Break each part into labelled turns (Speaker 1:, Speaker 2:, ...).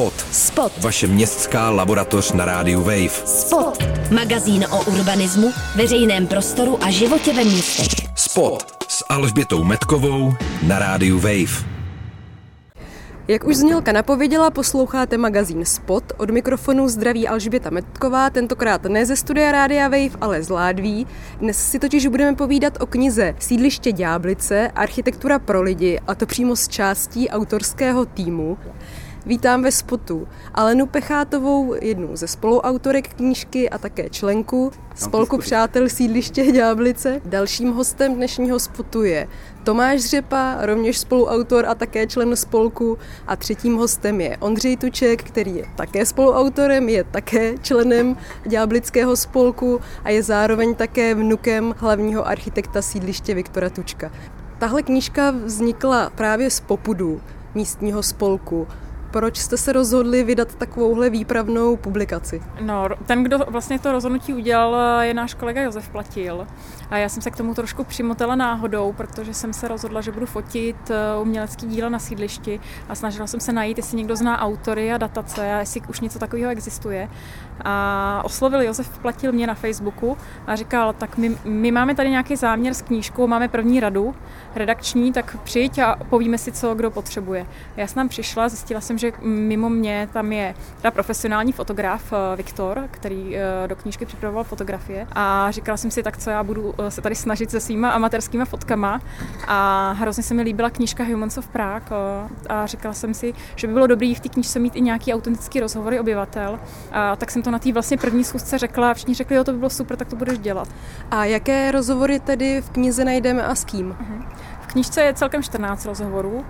Speaker 1: Spot.
Speaker 2: Spot.
Speaker 1: Vaše městská laboratoř na rádiu Wave.
Speaker 2: Spot. Magazín o urbanismu, veřejném prostoru a životě ve městech.
Speaker 1: Spot s Alžbětou Metkovou na rádiu Wave.
Speaker 3: Jak už znělka napověděla, posloucháte magazín Spot. Od mikrofonu zdraví Alžběta Metková, tentokrát ne ze studia Rádia Wave, ale z Ládví. Dnes si totiž budeme povídat o knize Sídliště Ďáblice, architektura pro lidi, a to přímo z částí autorského týmu. Vítám ve spotu Alenu Pechátovou, jednu ze spoluautorek knížky a také členku Spolku přátel sídliště Ďáblice. Dalším hostem dnešního spotu je Tomáš Řepa, rovněž spoluautor a také člen spolku. A třetím hostem je Ondřej Tuček, který je také spoluautorem, je také členem Ďáblického spolku a je zároveň také vnukem hlavního architekta sídliště Viktora Tučka. Tahle knížka vznikla právě z popudu místního spolku. Proč jste se rozhodli vydat takovouhle výpravnou publikaci?
Speaker 4: No, ten, kdo vlastně to rozhodnutí udělal, je náš kolega Josef Platil. A já jsem se k tomu trošku přimotala náhodou, protože jsem se rozhodla, že budu fotit eh, umělecký díla na sídlišti a snažila jsem se najít, jestli někdo zná autory a datace a jestli už něco takového existuje. A oslovil Josef Platil mě na Facebooku a říkal, tak my, my máme tady nějaký záměr s knížkou, máme první radu redakční, tak přijď a povíme si, co kdo potřebuje. Já jsem tam přišla, zjistila jsem, že mimo mě tam je ta profesionální fotograf eh, Viktor, který eh, do knížky připravoval fotografie a říkala jsem si, tak co já budu eh, se tady snažit se svýma amatérskýma fotkama a hrozně se mi líbila knížka Humans of Prague a říkala jsem si, že by bylo dobré v té knížce mít i nějaký autentický rozhovory obyvatel. A tak jsem to na té vlastně první schůzce řekla a všichni řekli, jo, to by bylo super, tak to budeš dělat.
Speaker 3: A jaké rozhovory tedy v knize najdeme a s kým? Uh-huh
Speaker 4: knižce je celkem 14 rozhovorů.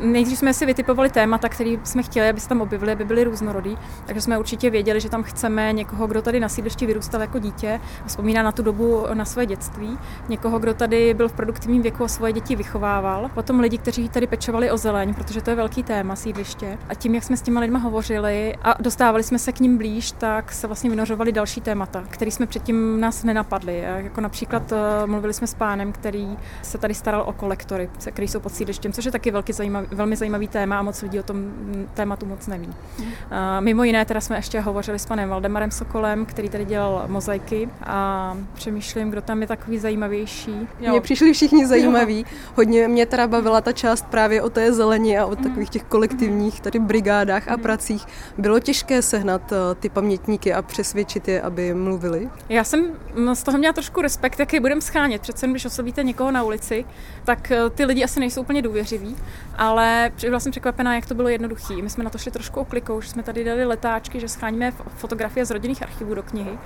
Speaker 4: Nejdřív jsme si vytipovali témata, které jsme chtěli, aby se tam objevily, aby byly různorodý. Takže jsme určitě věděli, že tam chceme někoho, kdo tady na sídlišti vyrůstal jako dítě a vzpomíná na tu dobu, na své dětství. Někoho, kdo tady byl v produktivním věku a svoje děti vychovával. Potom lidi, kteří tady pečovali o zeleň, protože to je velký téma sídliště. A tím, jak jsme s těma lidmi hovořili a dostávali jsme se k ním blíž, tak se vlastně vynořovaly další témata, které jsme předtím nás nenapadli. Jako například eh, mluvili jsme s pánem, který se tady staral o kolektory, které jsou pod sídlištěm, což je taky velký zajímavý, velmi zajímavý téma a moc lidí o tom tématu moc neví. Mm. A mimo jiné teda jsme ještě hovořili s panem Valdemarem Sokolem, který tady dělal mozaiky a přemýšlím, kdo tam je takový zajímavější.
Speaker 3: Mně přišli všichni zajímaví. Jo. Hodně mě teda bavila ta část právě o té zeleni a o mm. takových těch kolektivních tady brigádách a mm. pracích. Bylo těžké sehnat eh, ty pamětníky a přesvědčit je, aby mluvili?
Speaker 4: Já jsem z toho měla trošku respekt, jaký budem schánět. Přece když oslovíte někoho na ulici, tak eh, ty lidi asi nejsou úplně důvěřiví, ale byla jsem překvapená, jak to bylo jednoduché. My jsme na to šli trošku oklikou, že jsme tady dali letáčky, že scháníme fotografie z rodinných archivů do knihy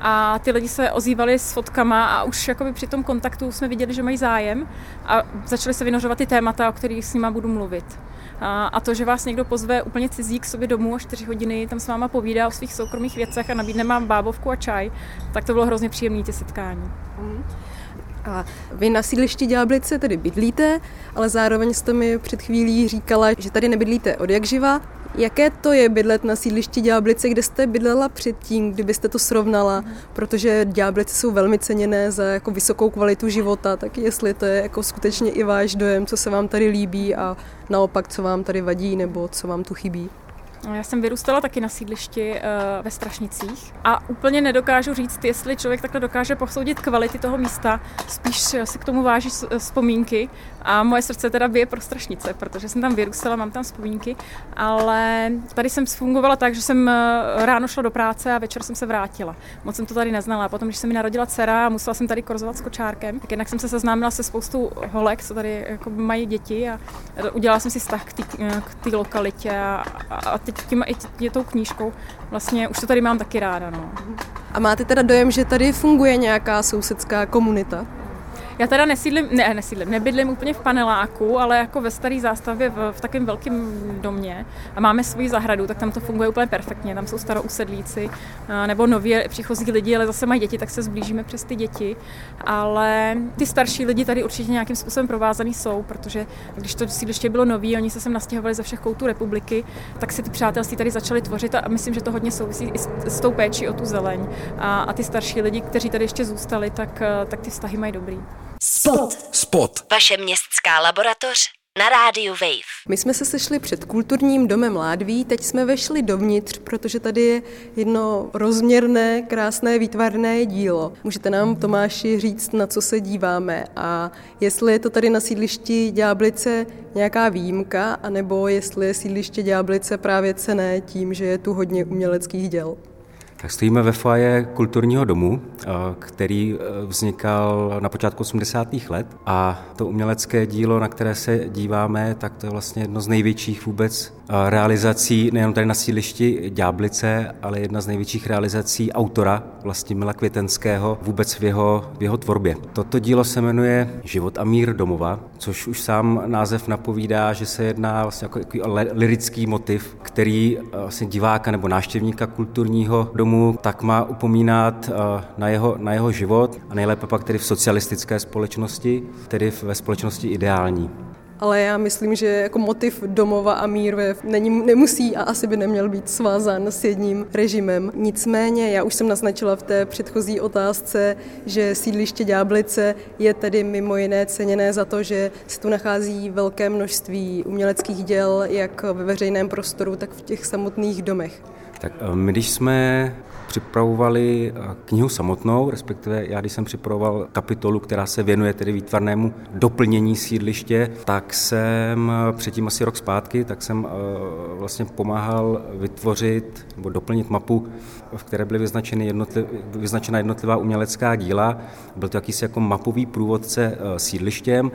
Speaker 4: a ty lidi se ozývali s fotkama a už jakoby při tom kontaktu jsme viděli, že mají zájem a začali se vynořovat ty témata, o kterých s nima budu mluvit. A, a to, že vás někdo pozve úplně cizí k sobě domů o 4 hodiny, tam s váma povídá o svých soukromých věcech a nabídne vám bábovku a čaj, tak to bylo hrozně příjemné ty setkání. Mm.
Speaker 3: A vy na sídlišti Ďáblice tedy bydlíte, ale zároveň jste mi před chvílí říkala, že tady nebydlíte od jak živa. Jaké to je bydlet na sídlišti Ďáblice, kde jste bydlela předtím, kdybyste to srovnala? Protože Ďáblice jsou velmi ceněné za jako vysokou kvalitu života, tak jestli to je jako skutečně i váš dojem, co se vám tady líbí a naopak, co vám tady vadí nebo co vám tu chybí?
Speaker 4: Já jsem vyrůstala taky na sídlišti uh, ve Strašnicích a úplně nedokážu říct, jestli člověk takhle dokáže posoudit kvality toho místa, spíš si k tomu váží vzpomínky a moje srdce teda bije pro Strašnice, protože jsem tam vyrůstala, mám tam vzpomínky, ale tady jsem fungovala tak, že jsem eh, ráno šla do práce a večer jsem se vrátila. Moc jsem to tady neznala. Potom, když se mi narodila dcera a musela jsem tady korzovat s kočárkem, tak jednak jsem se seznámila se spoustou holek, co tady jako mají děti a udělala jsem si vztah k té lokalitě a, a teď tím i tou knížkou vlastně už to tady mám taky ráda. No.
Speaker 3: A máte teda dojem, že tady funguje nějaká sousedská komunita?
Speaker 4: Já teda nesídlím, ne, nesídlím, nebydlím úplně v paneláku, ale jako ve staré zástavě v, v takovém velkém domě a máme svoji zahradu, tak tam to funguje úplně perfektně. Tam jsou starousedlíci nebo nově přichozí lidi, ale zase mají děti, tak se zblížíme přes ty děti. Ale ty starší lidi tady určitě nějakým způsobem provázaný jsou, protože když to sídliště bylo nový, oni se sem nastěhovali ze všech koutů republiky, tak se ty přátelství tady začaly tvořit a myslím, že to hodně souvisí i s, s tou péčí o tu zeleň. A, a ty starší lidi, kteří tady ještě zůstali, tak, tak ty vztahy mají dobrý.
Speaker 2: Spot.
Speaker 1: Spot.
Speaker 2: Vaše městská laboratoř na rádiu Wave.
Speaker 3: My jsme se sešli před kulturním domem Ládví, teď jsme vešli dovnitř, protože tady je jedno rozměrné, krásné, výtvarné dílo. Můžete nám, Tomáši, říct, na co se díváme a jestli je to tady na sídlišti Ďáblice nějaká výjimka, anebo jestli je sídliště Ďáblice právě cené tím, že je tu hodně uměleckých děl.
Speaker 5: Tak stojíme ve foaje kulturního domu, eh, který eh, vznikal na počátku 80. let a to umělecké dílo, na které se díváme, tak to je vlastně jedno z největších vůbec realizací, nejenom tady na sídlišti Ďáblice, ale jedna z největších realizací autora Vlastimila Květenského vůbec v jeho, v jeho tvorbě. Toto dílo se jmenuje Život a mír domova, což už sám název napovídá, že se jedná vlastně jako, jako lirický motiv, který vlastně diváka nebo návštěvníka kulturního domu tak má upomínat na jeho, na jeho život a nejlépe pak tedy v socialistické společnosti, tedy ve společnosti ideální.
Speaker 3: Ale já myslím, že jako motiv domova a mír není, nemusí a asi by neměl být svázán s jedním režimem. Nicméně, já už jsem naznačila v té předchozí otázce, že sídliště Ďáblice je tedy mimo jiné ceněné za to, že se tu nachází velké množství uměleckých děl, jak ve veřejném prostoru, tak v těch samotných domech.
Speaker 5: Tak eh, my, když jsme připravovali eh, knihu samotnou, respektive já, když jsem připravoval kapitolu, která se věnuje tedy výtvarnému doplnění sídliště, tak jsem eh, předtím asi rok zpátky, tak jsem vlastně pomáhal vytvořit nebo doplnit mapu, v které byly vyznačeny jednotliv, vyznačena jednotlivá umělecká díla. Byl to jakýsi jako mapový průvodce sídlištěm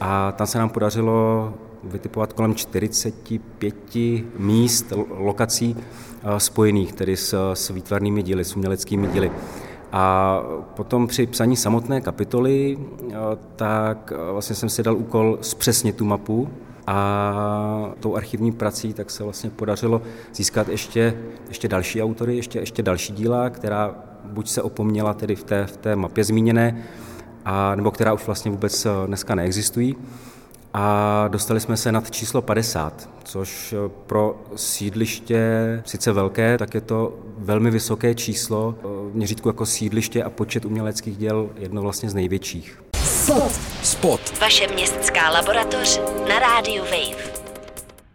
Speaker 5: a tam se nám podařilo vytipovat kolem 45 míst, lokací eh, spojených tedy s, s výtvarnými díly, s uměleckými díly. A potom při psaní samotné kapitoly, eh, tak eh, vlastně jsem si dal úkol zpřesnit tu mapu a tou archivní prací tak se vlastně podařilo získat ještě, ještě další autory, ještě, ještě další díla, která buď se opomněla tedy v té, v té mapě zmíněné, a, nebo která už vlastně vůbec dneska neexistují a dostali jsme se nad číslo 50, což eh, pro sídliště sice velké, tak je to velmi vysoké číslo, eh, v měřítku jako sídliště a počet uměleckých děl jedno vlastně z největších.
Speaker 1: Spot. Spot.
Speaker 2: Vaše městská laboratoř na rádiu Wave.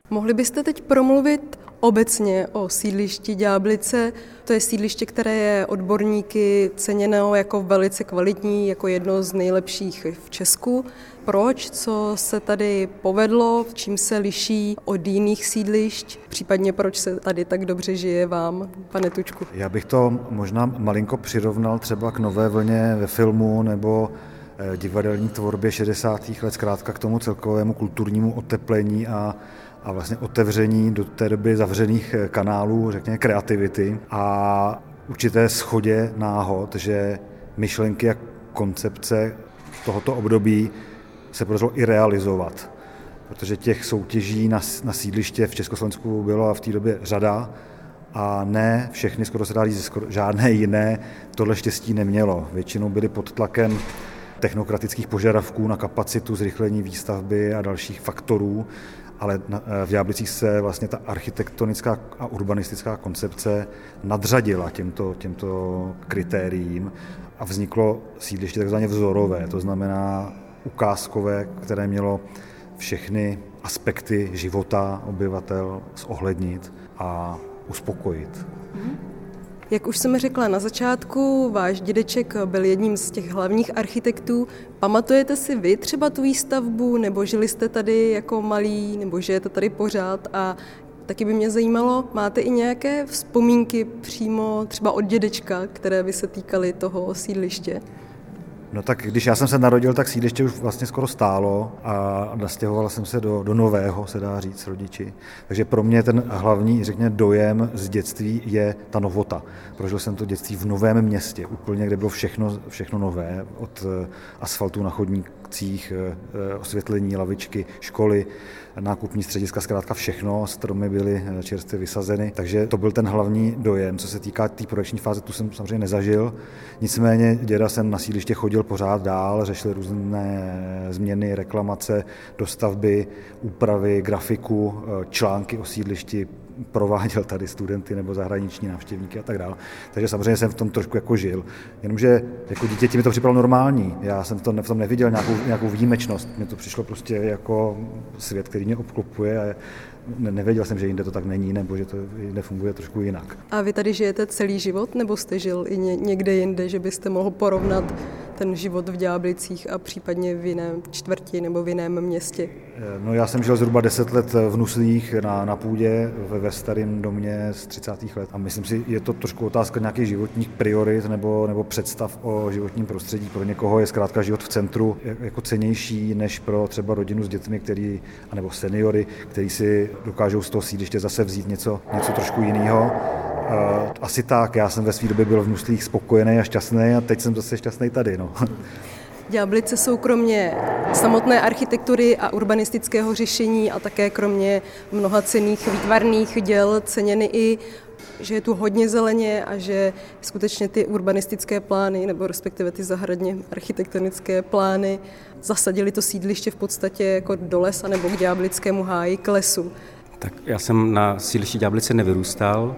Speaker 3: Mohli byste teď promluvit obecně o sídlišti Ďáblice. To je sídliště, které je odborníky ceněno jako velice kvalitní, jako jedno z nejlepších v Česku. Proč, co se tady povedlo, čím se liší od jiných sídlišť, případně proč se tady tak dobře žije vám, pane Tučku?
Speaker 6: Já bych to možná malinko přirovnal třeba k nové vlně ve filmu nebo eh, divadelní tvorbě 60. let, zkrátka k tomu celkovému kulturnímu oteplení a a vlastně otevření do té doby zavřených eh, kanálů, řekněme kreativity a určité schodě náhod, že myšlenky a koncepce tohoto období se podařilo i realizovat. Protože těch soutěží na, na sídliště v Československu bylo v té době řada a ne všechny, skoro se dá říct, skoro žádné jiné tohle štěstí nemělo. Většinou byly pod tlakem technokratických požadavků na kapacitu, zrychlení výstavby a dalších faktorů ale eh, v Jáblicích se vlastně ta architektonická a urbanistická koncepce nadřadila těmto, těmto kritériím a vzniklo sídliště takzvaně vzorové, to znamená ukázkové, které mělo všechny aspekty života obyvatel zohlednit a uspokojit. Mm-hmm.
Speaker 3: Jak už jsem řekla na začátku, váš dědeček byl jedním z těch hlavních architektů. Pamatujete si vy třeba tu výstavbu, nebo žili jste tady jako malí, nebo žijete tady pořád a Taky by mě zajímalo, máte i nějaké vzpomínky přímo třeba od dědečka, které by se týkaly toho sídliště?
Speaker 6: No tak když já jsem se narodil, tak sídliště už vlastně skoro stálo a nastěhoval jsem se do, do nového, se dá říct, rodiči. Takže pro mě ten hlavní, řekněme, dojem z dětství je ta novota. Prožil jsem to dětství v novém městě, úplně, kde bylo všechno, všechno nové, od eh, asfaltu na chodnících, eh, eh, osvětlení, lavičky, školy, nákupní střediska, zkrátka všechno, stromy byly čerstvě vysazeny, takže to byl ten hlavní dojem. Co se týká té tý projekční fáze, tu jsem samozřejmě nezažil, nicméně děda jsem na sídliště chodil pořád dál, řešil různé změny, reklamace, dostavby, úpravy, grafiku, články o sídlišti, prováděl tady studenty nebo zahraniční návštěvníky a tak dále. Takže samozřejmě jsem v tom trošku jako žil. Jenomže jako dítě mi to připadalo normální. Já jsem v tom, v tom neviděl nějakou, nějakou výjimečnost. Mně to přišlo prostě jako svět, který mě obklopuje a ne, nevěděl jsem, že jinde to tak není, nebo že to jinde funguje trošku jinak.
Speaker 3: A vy tady žijete celý život, nebo jste žil i ně, někde jinde, že byste mohl porovnat ten život v Ďáblicích a případně v jiném čtvrti nebo v jiném městě?
Speaker 6: Eh, no já jsem žil zhruba 10 let v Nuslích na, na půdě ve, ve starém domě z 30. let a myslím si, je to trošku otázka nějakých životních priorit nebo, nebo představ o životním prostředí. Pro někoho je zkrátka život v centru jako cenější než pro třeba rodinu s dětmi, který, anebo seniory, kteří si dokážou z toho sídliště zase vzít něco, něco trošku jiného. Eh, asi tak, já jsem ve své době byl v Nuslích spokojený a šťastný a teď jsem zase šťastný tady. No.
Speaker 3: Ďáblice jsou kromě samotné architektury a urbanistického řešení a také kromě mnoha cených výtvarných děl ceněny i že je tu hodně zeleně a že skutečně ty urbanistické plány, nebo respektive ty zahradně architektonické plány, zasadili to sídliště v podstatě jako do lesa nebo k ďáblickému háji, k lesu.
Speaker 5: Tak já jsem na sídlišti Ďáblice nevyrůstal,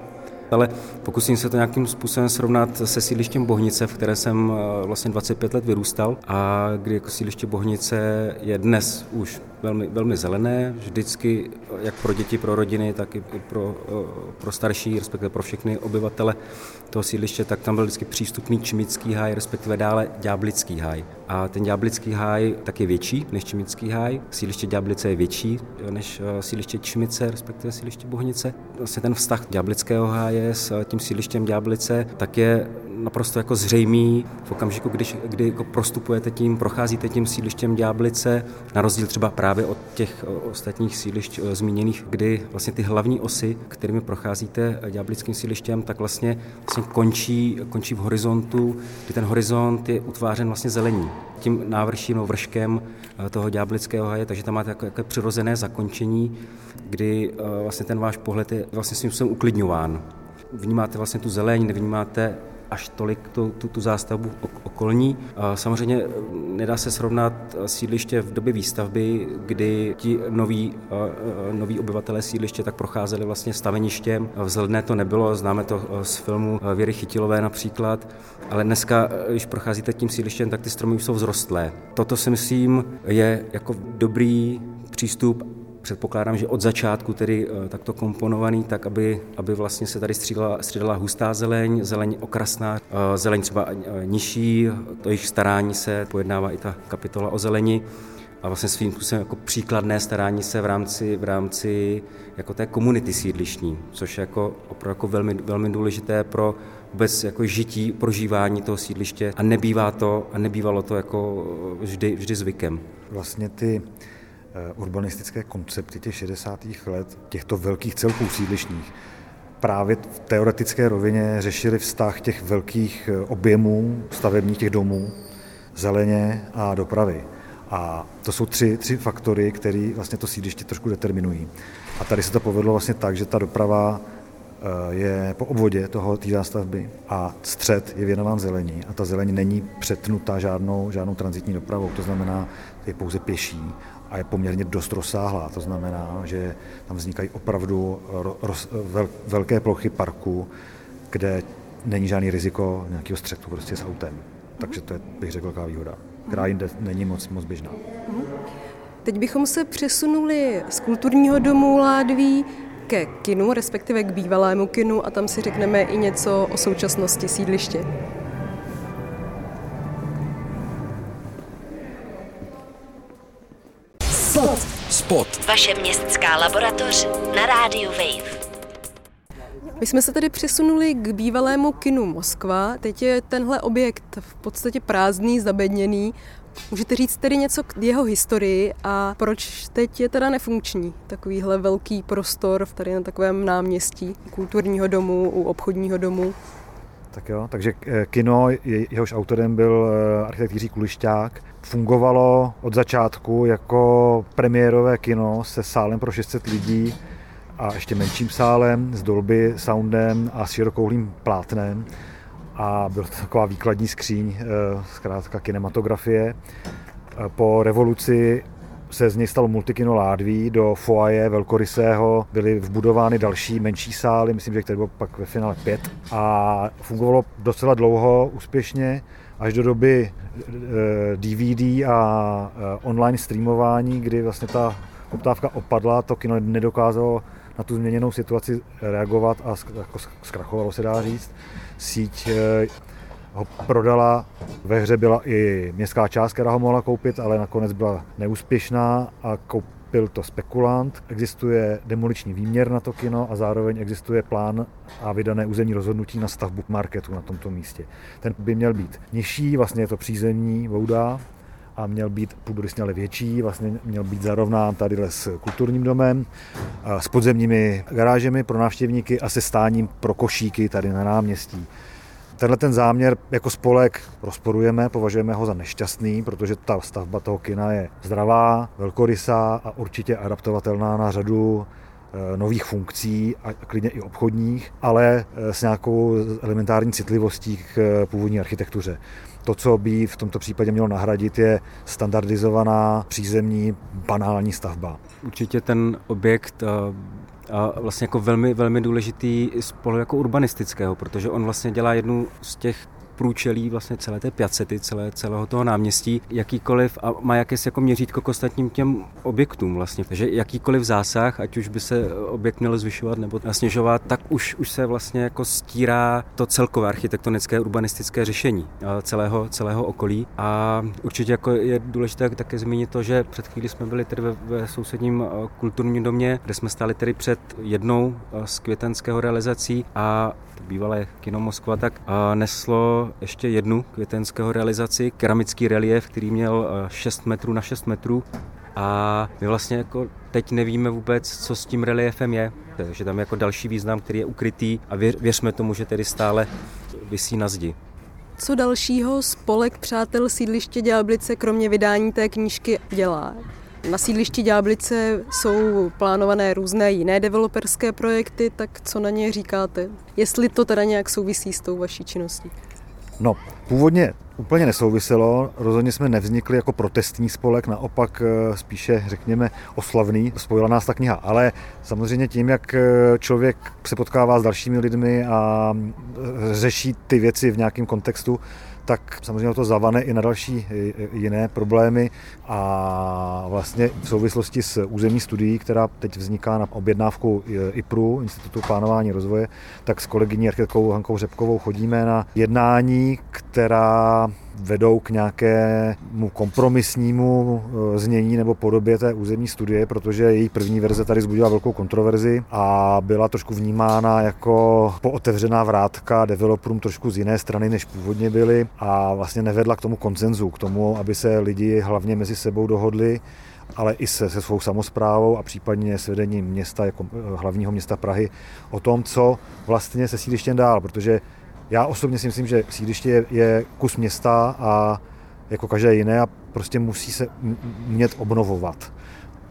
Speaker 5: ale pokusím se to nějakým způsobem srovnat se sídlištěm Bohnice, v které jsem eh, vlastně 25 let vyrůstal a kdy jako sídliště Bohnice je dnes už velmi, velmi zelené, vždycky jak pro děti, pro rodiny, tak i pro, eh, pro starší, respektive pro všechny obyvatele toho sídliště, tak tam byl vždycky přístupný Čimický háj, respektive dále Ďáblický háj. A ten Ďáblický háj tak je větší než Čimický háj, sídliště Ďáblice je větší než eh, sídliště Čimice, respektive sídliště Bohnice. Vlastně ten vztah Ďáblického háje s tím sídlištěm Ďáblice tak je naprosto jako zřejmý v okamžiku, když, kdy jako prostupujete tím, procházíte tím sídlištěm Ďáblice, na rozdíl třeba právě od těch ostatních sídlišť zmíněných, kdy vlastně ty hlavní osy, kterými procházíte Ďáblickým sídlištěm, tak vlastně, vlastně končí, končí v horizontu, kdy ten horizont je utvářen vlastně zelení tím návrším no, vrškem e, toho ďáblického haje, takže tam máte jako, jako přirozené zakončení, kdy e, vlastně ten váš pohled je vlastně svým způsobem uklidňován. Vnímáte vlastně tu zeleň, nevnímáte až tolik tu, tu, tu zástavbu okolní. Samozřejmě eh, nedá se srovnat eh, sídliště v době výstavby, kdy ti noví, eh, noví obyvatelé sídliště tak procházeli vlastně staveništěm. Vzhledné to nebylo, známe to z filmu Věry Chytilové například, ale dneska, když procházíte tím sídlištěm, tak ty stromy jsou vzrostlé. Toto si myslím je jako dobrý přístup předpokládám, že od začátku tedy eh, takto komponovaný, tak aby, aby vlastně se tady střídala, střídala hustá zeleň, zeleň okrasná, eh, zeleň třeba eh, nižší, to jejich starání se pojednává i ta kapitola o zeleni a vlastně svým způsobem jako příkladné starání se v rámci, v rámci jako té komunity sídlišní, což je jako opravdu jako velmi, velmi důležité pro vůbec jako žití, prožívání toho sídliště a nebývá to a nebývalo to jako vždy, vždy zvykem.
Speaker 6: Vlastně ty urbanistické koncepty těch 60. let těchto velkých celků sídlišních právě v teoretické rovině řešili vztah těch velkých eh, objemů stavebních těch domů, zeleně a dopravy. A to jsou tři, tři faktory, které vlastně to sídliště trošku determinují. A tady se to povedlo vlastně tak, že ta doprava eh, je po obvodě toho té zástavby a střed je věnován zelení a ta zelení není přetnutá žádnou, žádnou transitní dopravou, to znamená, je pouze pěší a je poměrně dost rozsáhlá. To znamená, že tam vznikají opravdu roz, vel, velké plochy parku, kde není žádný riziko nějakého střetu prostě s autem. Takže to je, bych řekl, velká výhoda, která jinde není moc, moc běžná.
Speaker 3: Teď bychom se přesunuli z kulturního domu Ládví ke kinu, respektive k bývalému kinu a tam si řekneme i něco o současnosti sídliště.
Speaker 1: Spot.
Speaker 2: Vaše městská laboratoř na rádiu Wave.
Speaker 3: My jsme se tady přesunuli k bývalému kinu Moskva. Teď je tenhle objekt v podstatě prázdný, zabedněný. Můžete říct tedy něco k jeho historii a proč teď je teda nefunkční takovýhle velký prostor tady na takovém náměstí kulturního domu, u obchodního domu?
Speaker 6: Tak jo, takže eh, kino, jehož autorem byl eh, architekt Jiří Kulišťák, fungovalo od začátku jako premiérové kino se sálem pro 600 lidí a ještě menším sálem s dolby soundem a s širokouhlým plátnem a byla to taková výkladní skříň, eh, zkrátka kinematografie. Po revoluci se z něj stalo multikino Ládví, do foaje velkorysého. Byly vbudovány další menší sály, myslím, že tady bylo pak ve finále pět. A fungovalo docela dlouho úspěšně až do doby DVD eh, a eh, online streamování, kdy vlastně ta poptávka opadla, to kino nedokázalo na tu změněnou situaci reagovat a jako zkrachovalo se dá říct. Síť eh, ho prodala, ve hře byla i městská část, která ho mohla koupit, ale nakonec byla neúspěšná a koupil to spekulant. Existuje demoliční výměr na to kino a zároveň existuje plán a vydané územní rozhodnutí na stavbu marketu na tomto místě. Ten by měl být nižší, vlastně je to přízemní vouda, a měl být půdorysně ale větší, vlastně měl být zarovnán tady s kulturním domem, s podzemními garážemi pro návštěvníky a se stáním pro košíky tady na náměstí. Tenhle ten záměr jako spolek rozporujeme, považujeme ho za nešťastný, protože ta stavba toho kina je zdravá, velkorysá a určitě adaptovatelná na řadu eh, nových funkcí a klidně i obchodních, ale eh, s nějakou elementární citlivostí k eh, původní architektuře. To, co by v tomto případě mělo nahradit, je standardizovaná přízemní banální stavba.
Speaker 5: Určitě ten objekt a vlastně jako velmi, velmi důležitý z jako urbanistického, protože on vlastně dělá jednu z těch průčelí vlastně celé té piacety, celé, celého toho náměstí, jakýkoliv a má jakési jako měřítko k ostatním těm objektům vlastně. Takže jakýkoliv zásah, ať už by se objekt měl zvyšovat nebo sněžovat, tak už, už se vlastně jako stírá to celkové architektonické urbanistické řešení celého, celého okolí. A určitě jako je důležité také zmínit to, že před chvíli jsme byli tedy ve, ve sousedním kulturním domě, kde jsme stáli tedy před jednou z květenského realizací a bývalé kino Moskva, tak neslo ještě jednu květenského realizaci, keramický relief, který měl 6 metrů na 6 metrů a my vlastně jako teď nevíme vůbec, co s tím reliefem je. Takže tam je jako další význam, který je ukrytý a věř, věřme tomu, že tedy stále visí na zdi.
Speaker 3: Co dalšího spolek Přátel sídliště Dělablice kromě vydání té knížky dělá? Na sídlišti Ďáblice jsou plánované různé jiné developerské projekty, tak co na ně říkáte? Jestli to teda nějak souvisí s tou vaší činností?
Speaker 6: No, původně úplně nesouviselo. Rozhodně jsme nevznikli jako protestní spolek, naopak eh, spíše, řekněme, oslavný. Spojila nás ta kniha. Ale samozřejmě tím, jak eh, člověk se potkává s dalšími lidmi a eh, řeší ty věci v nějakém kontextu, tak samozřejmě to zavane i na další jiné problémy a vlastně v souvislosti s územní studií, která teď vzniká na objednávku IPRu, Institutu plánování rozvoje, tak s kolegyní architektkou Hankou Řepkovou chodíme na jednání, která vedou k nějakému kompromisnímu eh, znění nebo podobě té územní studie, protože její první verze tady zbudila velkou kontroverzi a byla trošku vnímána jako pootevřená vrátka developerům trošku z jiné strany, než původně byly a vlastně nevedla k tomu koncenzu, k tomu, aby se lidi hlavně mezi sebou dohodli ale i se, se svou samozprávou a případně s vedením města jako eh, hlavního města Prahy o tom, co vlastně se sídlištěm dál, protože já osobně si myslím, že sídliště je, je kus města a jako každé jiné a prostě musí se umět obnovovat.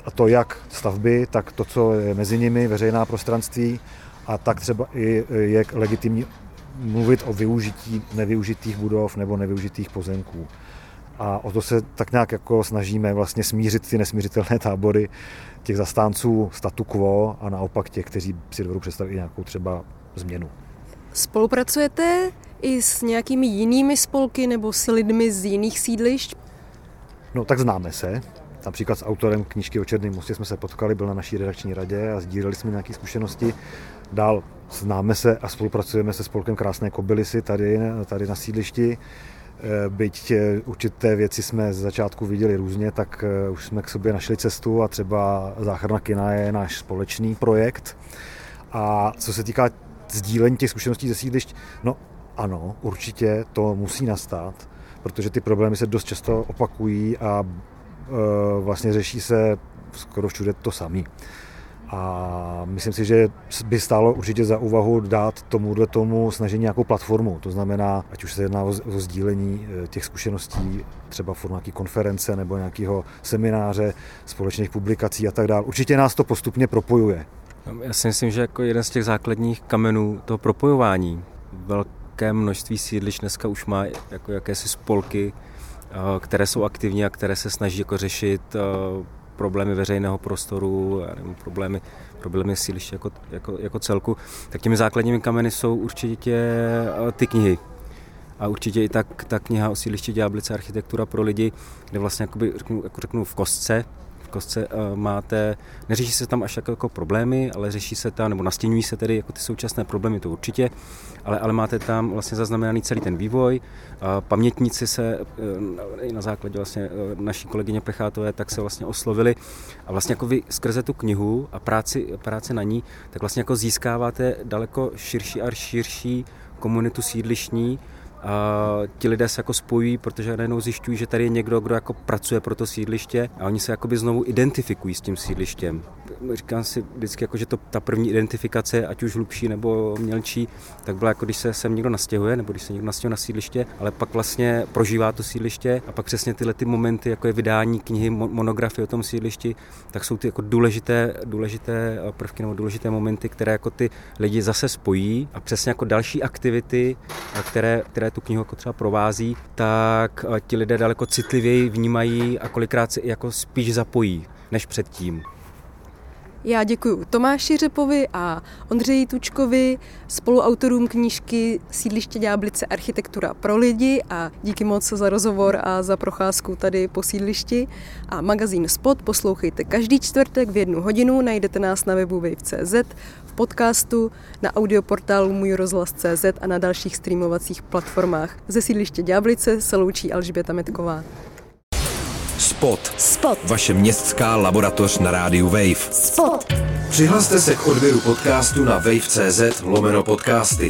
Speaker 6: A to jak stavby, tak to, co je mezi nimi, veřejná prostranství a tak třeba i je legitimní mluvit o využití nevyužitých budov nebo nevyužitých pozemků. A o to se tak nějak jako snažíme vlastně smířit ty nesmířitelné tábory těch zastánců statu quo a naopak těch, kteří si dovedou představit nějakou třeba změnu.
Speaker 3: Spolupracujete i s nějakými jinými spolky nebo s lidmi z jiných sídlišť?
Speaker 6: No tak známe se. Například s autorem knížky o Černém mostě jsme se potkali, byl na naší redakční radě a sdíleli jsme nějaké zkušenosti. Dál známe se a spolupracujeme se spolkem Krásné kobylisy tady, tady na sídlišti. Eh, byť eh, určité věci jsme z začátku viděli různě, tak eh, už jsme k sobě našli cestu a třeba Záchrana kina je náš společný projekt. A co se týká sdílení těch zkušeností ze sídlišť, no ano, určitě to musí nastat, protože ty problémy se dost často opakují a e, vlastně řeší se skoro všude to samý. A myslím si, že by stálo určitě za úvahu dát tomuhle tomu snažení nějakou platformu. To znamená, ať už se jedná o, o sdílení e, těch zkušeností, třeba formou nějaké konference nebo nějakého semináře, společných publikací a tak dále. Určitě nás to postupně propojuje.
Speaker 5: Já si myslím, že jako jeden z těch základních kamenů toho propojování velké množství sídliš dneska už má jako jakési spolky, eh, které jsou aktivní a které se snaží jako řešit eh, problémy veřejného prostoru, nebo problémy, problémy sídliště jako, jako, jako celku, tak těmi základními kameny jsou určitě eh, ty knihy. A určitě i tak ta kniha o sídliště Ďáblice architektura pro lidi, kde vlastně jakoby, řeknu, jako řeknu v kostce, kostce uh, máte, neřeší se tam až jako, jako problémy, ale řeší se tam, nebo nastěňují se tedy jako ty současné problémy, to určitě, ale, ale máte tam vlastně zaznamenaný celý ten vývoj. Uh, pamětníci se uh, i na základě vlastně naší kolegyně Pechátové, tak se vlastně oslovili a vlastně jako vy skrze tu knihu a práci, práci na ní, tak vlastně jako získáváte daleko širší a širší komunitu sídlištní, a ti lidé se jako spojují, protože najednou zjišťují, že tady je někdo, kdo jako pracuje pro to sídliště a oni se jakoby znovu identifikují s tím sídlištěm. Říkám si vždycky, jako, že to, ta první identifikace, ať už hlubší nebo mělčí, tak byla jako když se sem někdo nastěhuje, nebo když se někdo nastěhuje na sídliště, ale pak vlastně prožívá to sídliště a pak přesně tyhle ty momenty, jako je vydání knihy, monografie o tom sídlišti, tak jsou ty jako důležité, důležité prvky nebo důležité momenty, které jako ty lidi zase spojí a přesně jako další aktivity, které, které které tu knihu jako třeba provází, tak eh, ti lidé daleko citlivěji vnímají a kolikrát se jako spíš zapojí než předtím.
Speaker 3: Já děkuji Tomáši Řepovi a Ondřeji Tučkovi, spoluautorům knížky Sídliště Ďáblice architektura pro lidi a díky moc za rozhovor a za procházku tady po sídlišti. A magazín Spot poslouchejte každý čtvrtek v jednu hodinu, najdete nás na webu wave.cz, v podcastu, na audioportálu Můj rozhlas.cz a na dalších streamovacích platformách. Ze sídliště Ďáblice se loučí Alžběta Metková.
Speaker 1: Spot.
Speaker 2: Spot.
Speaker 1: Vaše městská laboratoř na rádiu Wave.
Speaker 2: Spot.
Speaker 1: Přihlaste se k odběru podcastu na wave.cz lomeno podcasty.